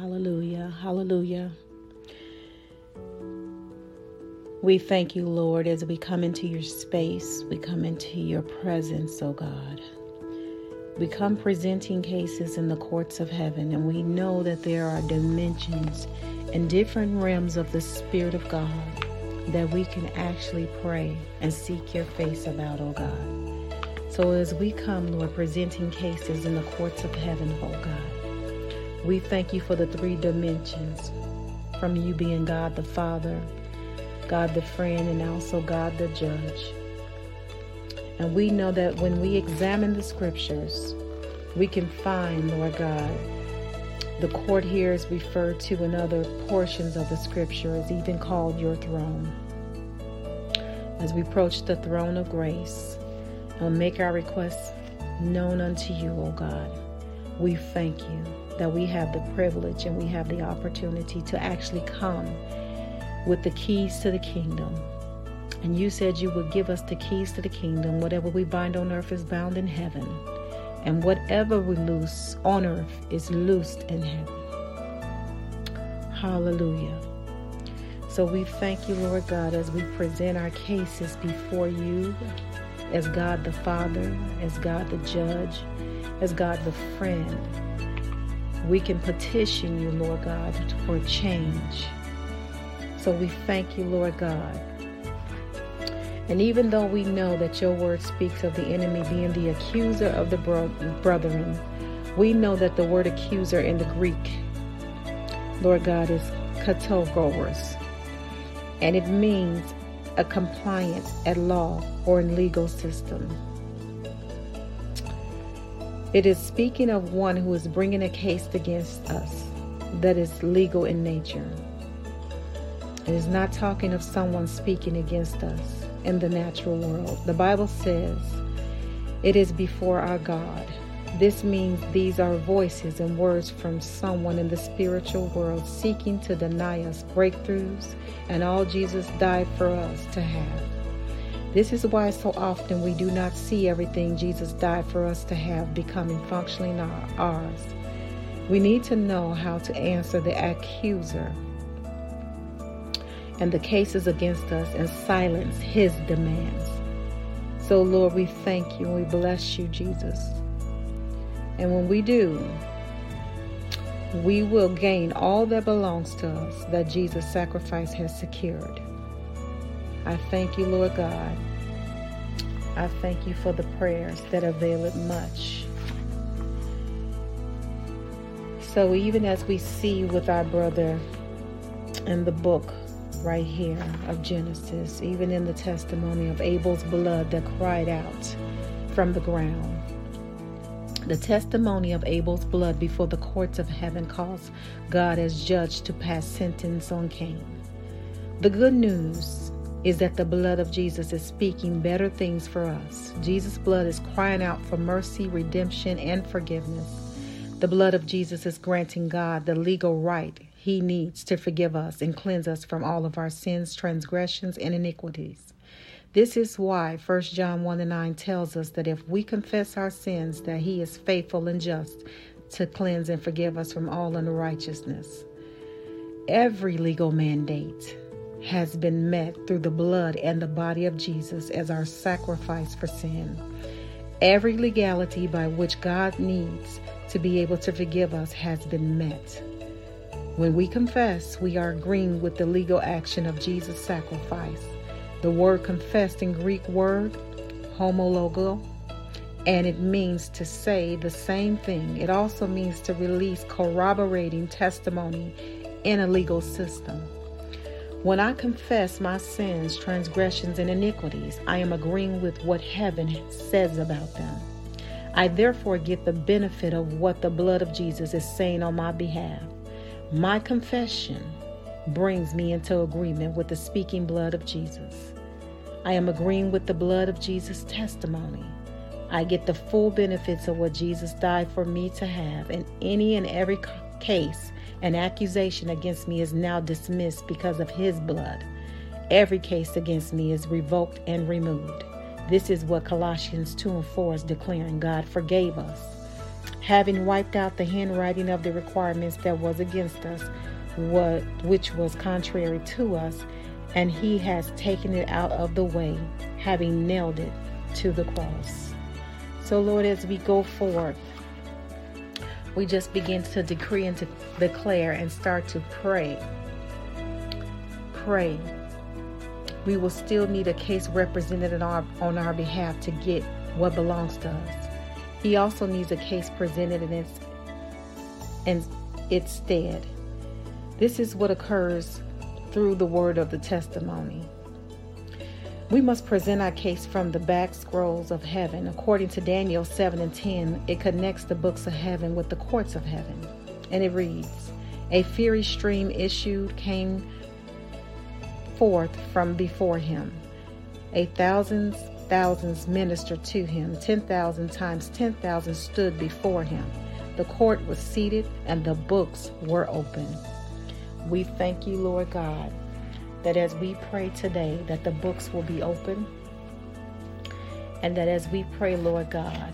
Hallelujah. Hallelujah. We thank you, Lord, as we come into your space, we come into your presence, oh God. We come presenting cases in the courts of heaven, and we know that there are dimensions and different realms of the Spirit of God that we can actually pray and seek your face about, oh God. So as we come, Lord, presenting cases in the courts of heaven, oh God, we thank you for the three dimensions from you being God the Father, God the friend, and also God the judge. And we know that when we examine the scriptures, we can find, Lord God, the court here is referred to in other portions of the scripture is even called your throne. As we approach the throne of grace and make our requests known unto you, O God, we thank you that we have the privilege and we have the opportunity to actually come with the keys to the kingdom. And you said you would give us the keys to the kingdom. Whatever we bind on earth is bound in heaven and whatever we loose on earth is loosed in heaven. Hallelujah. So we thank you, Lord God, as we present our cases before you as God the Father, as God the Judge, as God the friend. We can petition you, Lord God, for change. So we thank you, Lord God, and even though we know that your word speaks of the enemy being the accuser of the bro- brethren, we know that the word accuser in the Greek, Lord God, is kategoros. And it means a compliance at law or in legal system. It is speaking of one who is bringing a case against us that is legal in nature. It is not talking of someone speaking against us in the natural world. The Bible says it is before our God. This means these are voices and words from someone in the spiritual world seeking to deny us breakthroughs and all Jesus died for us to have. This is why so often we do not see everything Jesus died for us to have becoming functionally ours. We need to know how to answer the accuser and the cases against us and silence his demands. So, Lord, we thank you and we bless you, Jesus. And when we do, we will gain all that belongs to us that Jesus' sacrifice has secured. I thank you, Lord God. I thank you for the prayers that avail it much. So, even as we see with our brother in the book right here of Genesis, even in the testimony of Abel's blood that cried out from the ground. The testimony of Abel's blood before the courts of heaven caused God as judge to pass sentence on Cain. The good news is that the blood of Jesus is speaking better things for us. Jesus' blood is crying out for mercy, redemption, and forgiveness. The blood of Jesus is granting God the legal right he needs to forgive us and cleanse us from all of our sins, transgressions, and iniquities. This is why 1 John 1 and 9 tells us that if we confess our sins, that he is faithful and just to cleanse and forgive us from all unrighteousness. Every legal mandate has been met through the blood and the body of Jesus as our sacrifice for sin. Every legality by which God needs to be able to forgive us has been met. When we confess, we are agreeing with the legal action of Jesus' sacrifice. The word confessed in Greek word, homologo, and it means to say the same thing. It also means to release corroborating testimony in a legal system. When I confess my sins, transgressions, and iniquities, I am agreeing with what heaven says about them. I therefore get the benefit of what the blood of Jesus is saying on my behalf. My confession brings me into agreement with the speaking blood of Jesus. I am agreeing with the blood of Jesus' testimony. I get the full benefits of what Jesus died for me to have, in any and every case and accusation against me is now dismissed because of his blood. Every case against me is revoked and removed. This is what Colossians 2 and 4 is declaring God forgave us having wiped out the handwriting of the requirements that was against us, what which was contrary to us, and he has taken it out of the way, having nailed it to the cross. So, Lord, as we go forward, we just begin to decree and to declare and start to pray. Pray. We will still need a case represented our, on our behalf to get what belongs to us. He also needs a case presented in its, in its stead. This is what occurs through the word of the testimony. We must present our case from the back scrolls of heaven. According to Daniel 7 and 10, it connects the books of heaven with the courts of heaven. And it reads A fiery stream issued, came forth from before him. A thousands, thousands ministered to him. Ten thousand times ten thousand stood before him. The court was seated, and the books were open. We thank you, Lord God, that as we pray today, that the books will be open. And that as we pray, Lord God,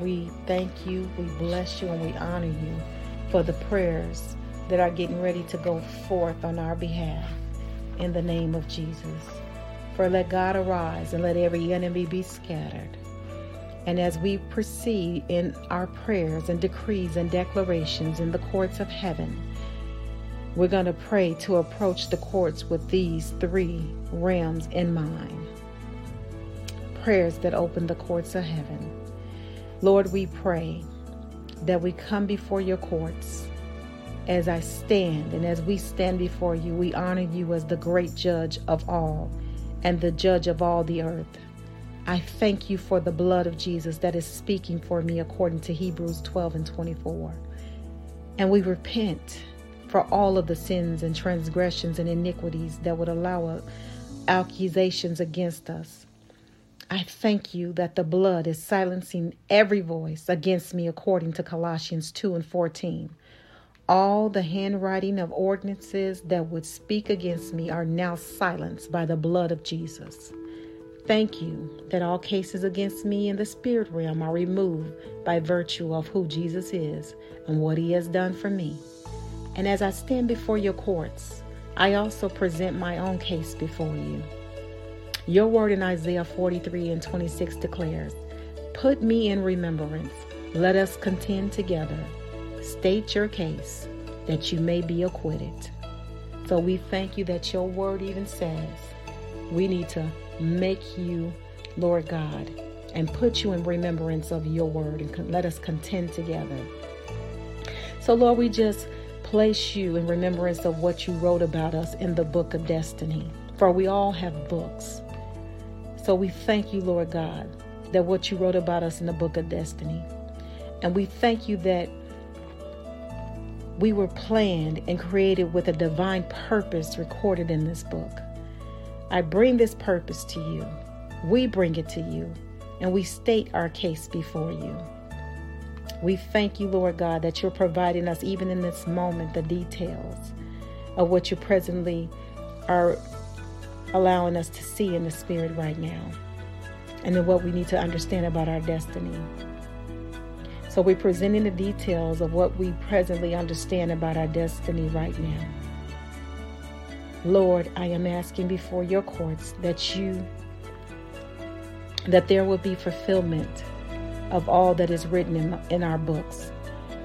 we thank you, we bless you, and we honor you for the prayers that are getting ready to go forth on our behalf in the name of Jesus. For let God arise and let every enemy be scattered. And as we proceed in our prayers and decrees and declarations in the courts of heaven, we're going to pray to approach the courts with these three realms in mind. Prayers that open the courts of heaven. Lord, we pray that we come before your courts. As I stand and as we stand before you, we honor you as the great judge of all and the judge of all the earth. I thank you for the blood of Jesus that is speaking for me according to Hebrews 12 and 24. And we repent for all of the sins and transgressions and iniquities that would allow accusations against us. I thank you that the blood is silencing every voice against me according to Colossians 2 and 14. All the handwriting of ordinances that would speak against me are now silenced by the blood of Jesus. Thank you that all cases against me in the spirit realm are removed by virtue of who Jesus is and what he has done for me. And as I stand before your courts, I also present my own case before you. Your word in Isaiah 43 and 26 declares, Put me in remembrance, let us contend together. State your case, that you may be acquitted. So we thank you that your word even says we need to make you, Lord God, and put you in remembrance of your word and let us contend together. So, Lord, we just place you in remembrance of what you wrote about us in the book of destiny. For we all have books. So we thank you, Lord God, that what you wrote about us in the book of destiny. And we thank you that we were planned and created with a divine purpose recorded in this book. I bring this purpose to you. We bring it to you, and we state our case before you. We thank you, Lord God, that you're providing us, even in this moment, the details of what you presently are allowing us to see in the Spirit right now, and then what we need to understand about our destiny. So we're presenting the details of what we presently understand about our destiny right now. Lord, I am asking before your courts that you that there will be fulfillment of all that is written in, in our books.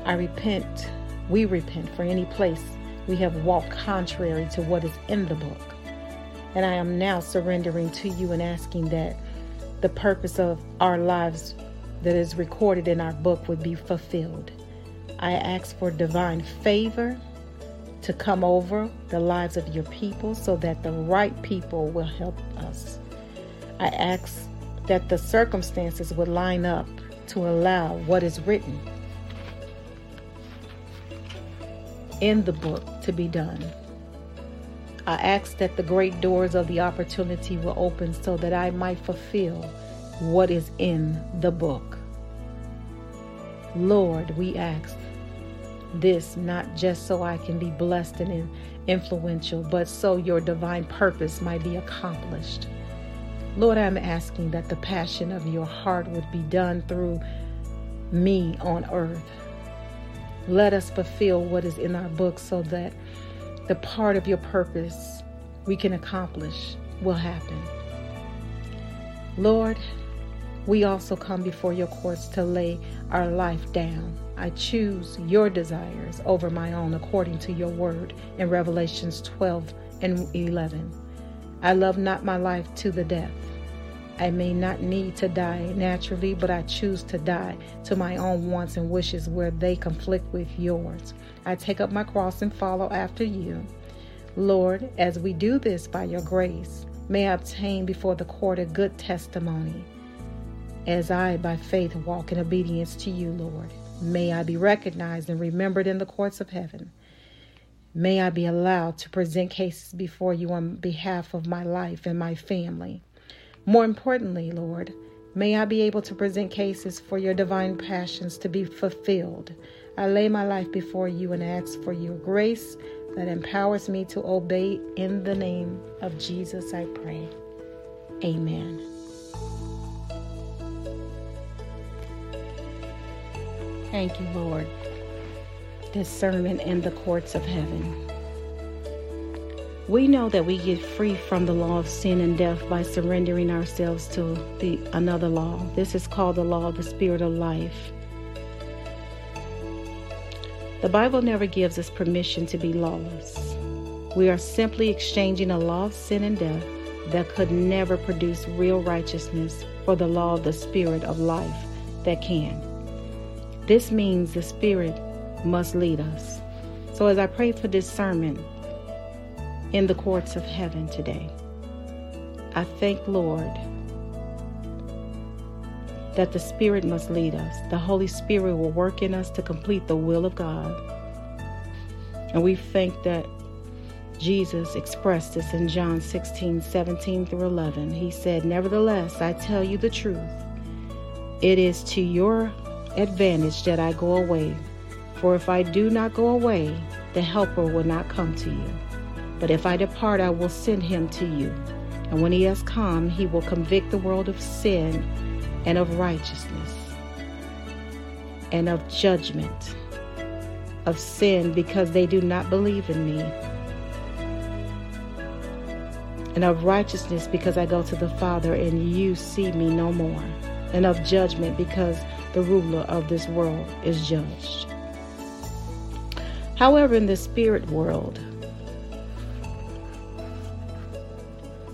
I repent, we repent for any place we have walked contrary to what is in the book. And I am now surrendering to you and asking that the purpose of our lives that is recorded in our book would be fulfilled. I ask for divine favor to come over the lives of your people so that the right people will help us. I ask that the circumstances would line up to allow what is written in the book to be done. I ask that the great doors of the opportunity will open so that I might fulfill what is in the book. Lord, we ask this not just so I can be blessed and influential, but so your divine purpose might be accomplished. Lord, I'm asking that the passion of your heart would be done through me on earth. Let us fulfill what is in our book so that the part of your purpose we can accomplish will happen. Lord, we also come before your courts to lay our life down. I choose your desires over my own according to your word in Revelations 12 and 11. I love not my life to the death. I may not need to die naturally, but I choose to die to my own wants and wishes where they conflict with yours. I take up my cross and follow after you. Lord, as we do this by your grace, may I obtain before the court a good testimony. As I, by faith, walk in obedience to you, Lord, may I be recognized and remembered in the courts of heaven. May I be allowed to present cases before you on behalf of my life and my family. More importantly, Lord, may I be able to present cases for your divine passions to be fulfilled. I lay my life before you and ask for your grace that empowers me to obey in the name of Jesus, I pray. Amen. Thank you, Lord. Discernment in the courts of heaven. We know that we get free from the law of sin and death by surrendering ourselves to the another law. This is called the law of the spirit of life. The Bible never gives us permission to be lawless. We are simply exchanging a law of sin and death that could never produce real righteousness for the law of the Spirit of life that can. This means the Spirit must lead us. So, as I pray for discernment in the courts of heaven today, I thank Lord that the Spirit must lead us. The Holy Spirit will work in us to complete the will of God. And we think that Jesus expressed this in John 16, 17 through 11. He said, Nevertheless, I tell you the truth. It is to your advantage that I go away. For if I do not go away, the Helper will not come to you. But if I depart, I will send him to you. And when he has come, he will convict the world of sin and of righteousness and of judgment, of sin because they do not believe in me, and of righteousness because I go to the Father and you see me no more, and of judgment because the ruler of this world is judged. However, in the spirit world,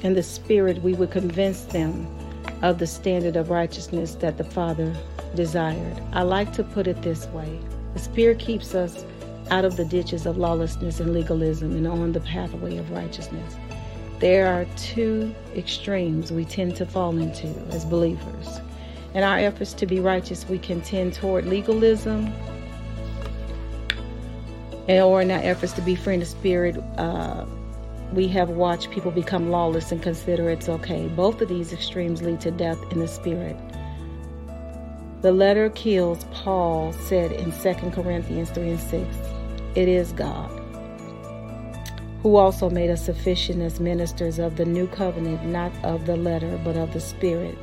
in the spirit, we would convince them of the standard of righteousness that the Father desired. I like to put it this way the Spirit keeps us out of the ditches of lawlessness and legalism and on the pathway of righteousness. There are two extremes we tend to fall into as believers. In our efforts to be righteous, we can tend toward legalism, and or in our efforts to be free in the spirit, uh, we have watched people become lawless and consider it's okay. Both of these extremes lead to death in the spirit. The letter kills, Paul said in 2 Corinthians 3 and 6. It is God who also made us sufficient as ministers of the new covenant, not of the letter, but of the spirit.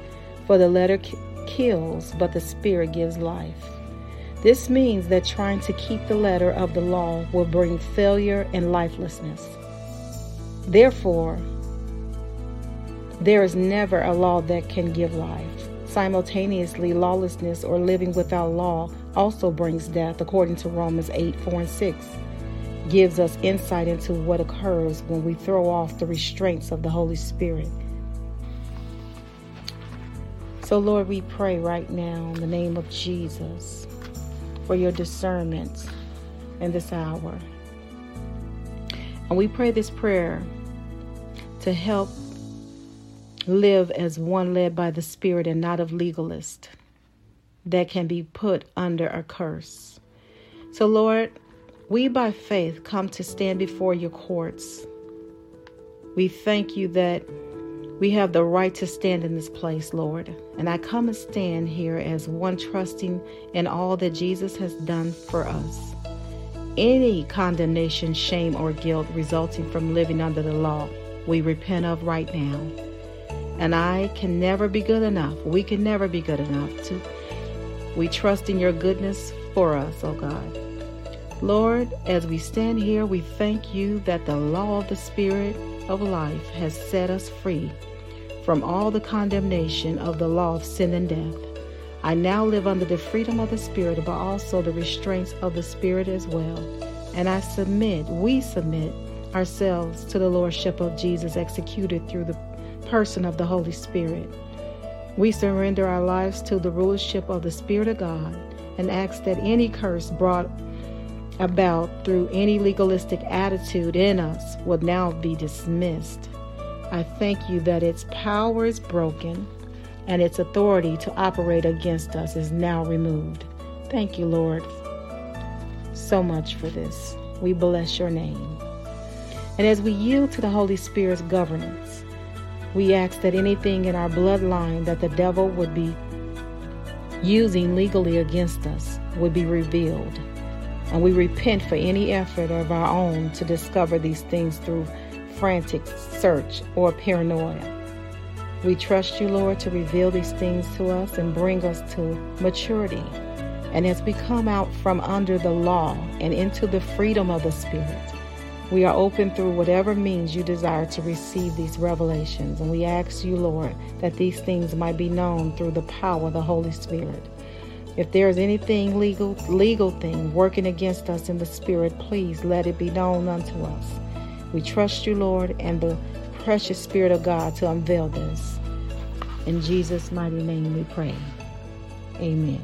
For the letter kills, but the spirit gives life. This means that trying to keep the letter of the law will bring failure and lifelessness. Therefore, there is never a law that can give life. Simultaneously, lawlessness or living without law also brings death, according to Romans 8 4 and 6. Gives us insight into what occurs when we throw off the restraints of the Holy Spirit. So, Lord, we pray right now in the name of Jesus for your discernment in this hour. And we pray this prayer to help live as one led by the Spirit and not of legalist that can be put under a curse. So, Lord, we by faith come to stand before your courts. We thank you that we have the right to stand in this place, Lord. And I come and stand here as one trusting in all that Jesus has done for us. Any condemnation, shame, or guilt resulting from living under the law we repent of right now. And I can never be good enough. We can never be good enough to We trust in your goodness for us, O God. Lord, as we stand here, we thank you that the law of the Spirit of life has set us free from all the condemnation of the law of sin and death. I now live under the freedom of the Spirit, but also the restraints of the Spirit as well. And I submit, we submit ourselves to the Lordship of Jesus executed through the person of the Holy Spirit. We surrender our lives to the rulership of the Spirit of God and ask that any curse brought about through any legalistic attitude in us will now be dismissed. I thank you that its power is broken and its authority to operate against us is now removed. Thank you, Lord, so much for this. We bless your name. And as we yield to the Holy Spirit's governance, we ask that anything in our bloodline that the devil would be using legally against us would be revealed. And we repent for any effort of our own to discover these things through frantic search or paranoia. We trust you, Lord, to reveal these things to us and bring us to maturity. And as we come out from under the law and into the freedom of the Spirit, we are open through whatever means you desire to receive these revelations. And we ask you, Lord, that these things might be known through the power of the Holy Spirit. If there is anything legal, legal thing working against us in the Spirit, please let it be known unto us. We trust you, Lord, and the precious Spirit of God to unveil this. In Jesus' mighty name we pray. Amen.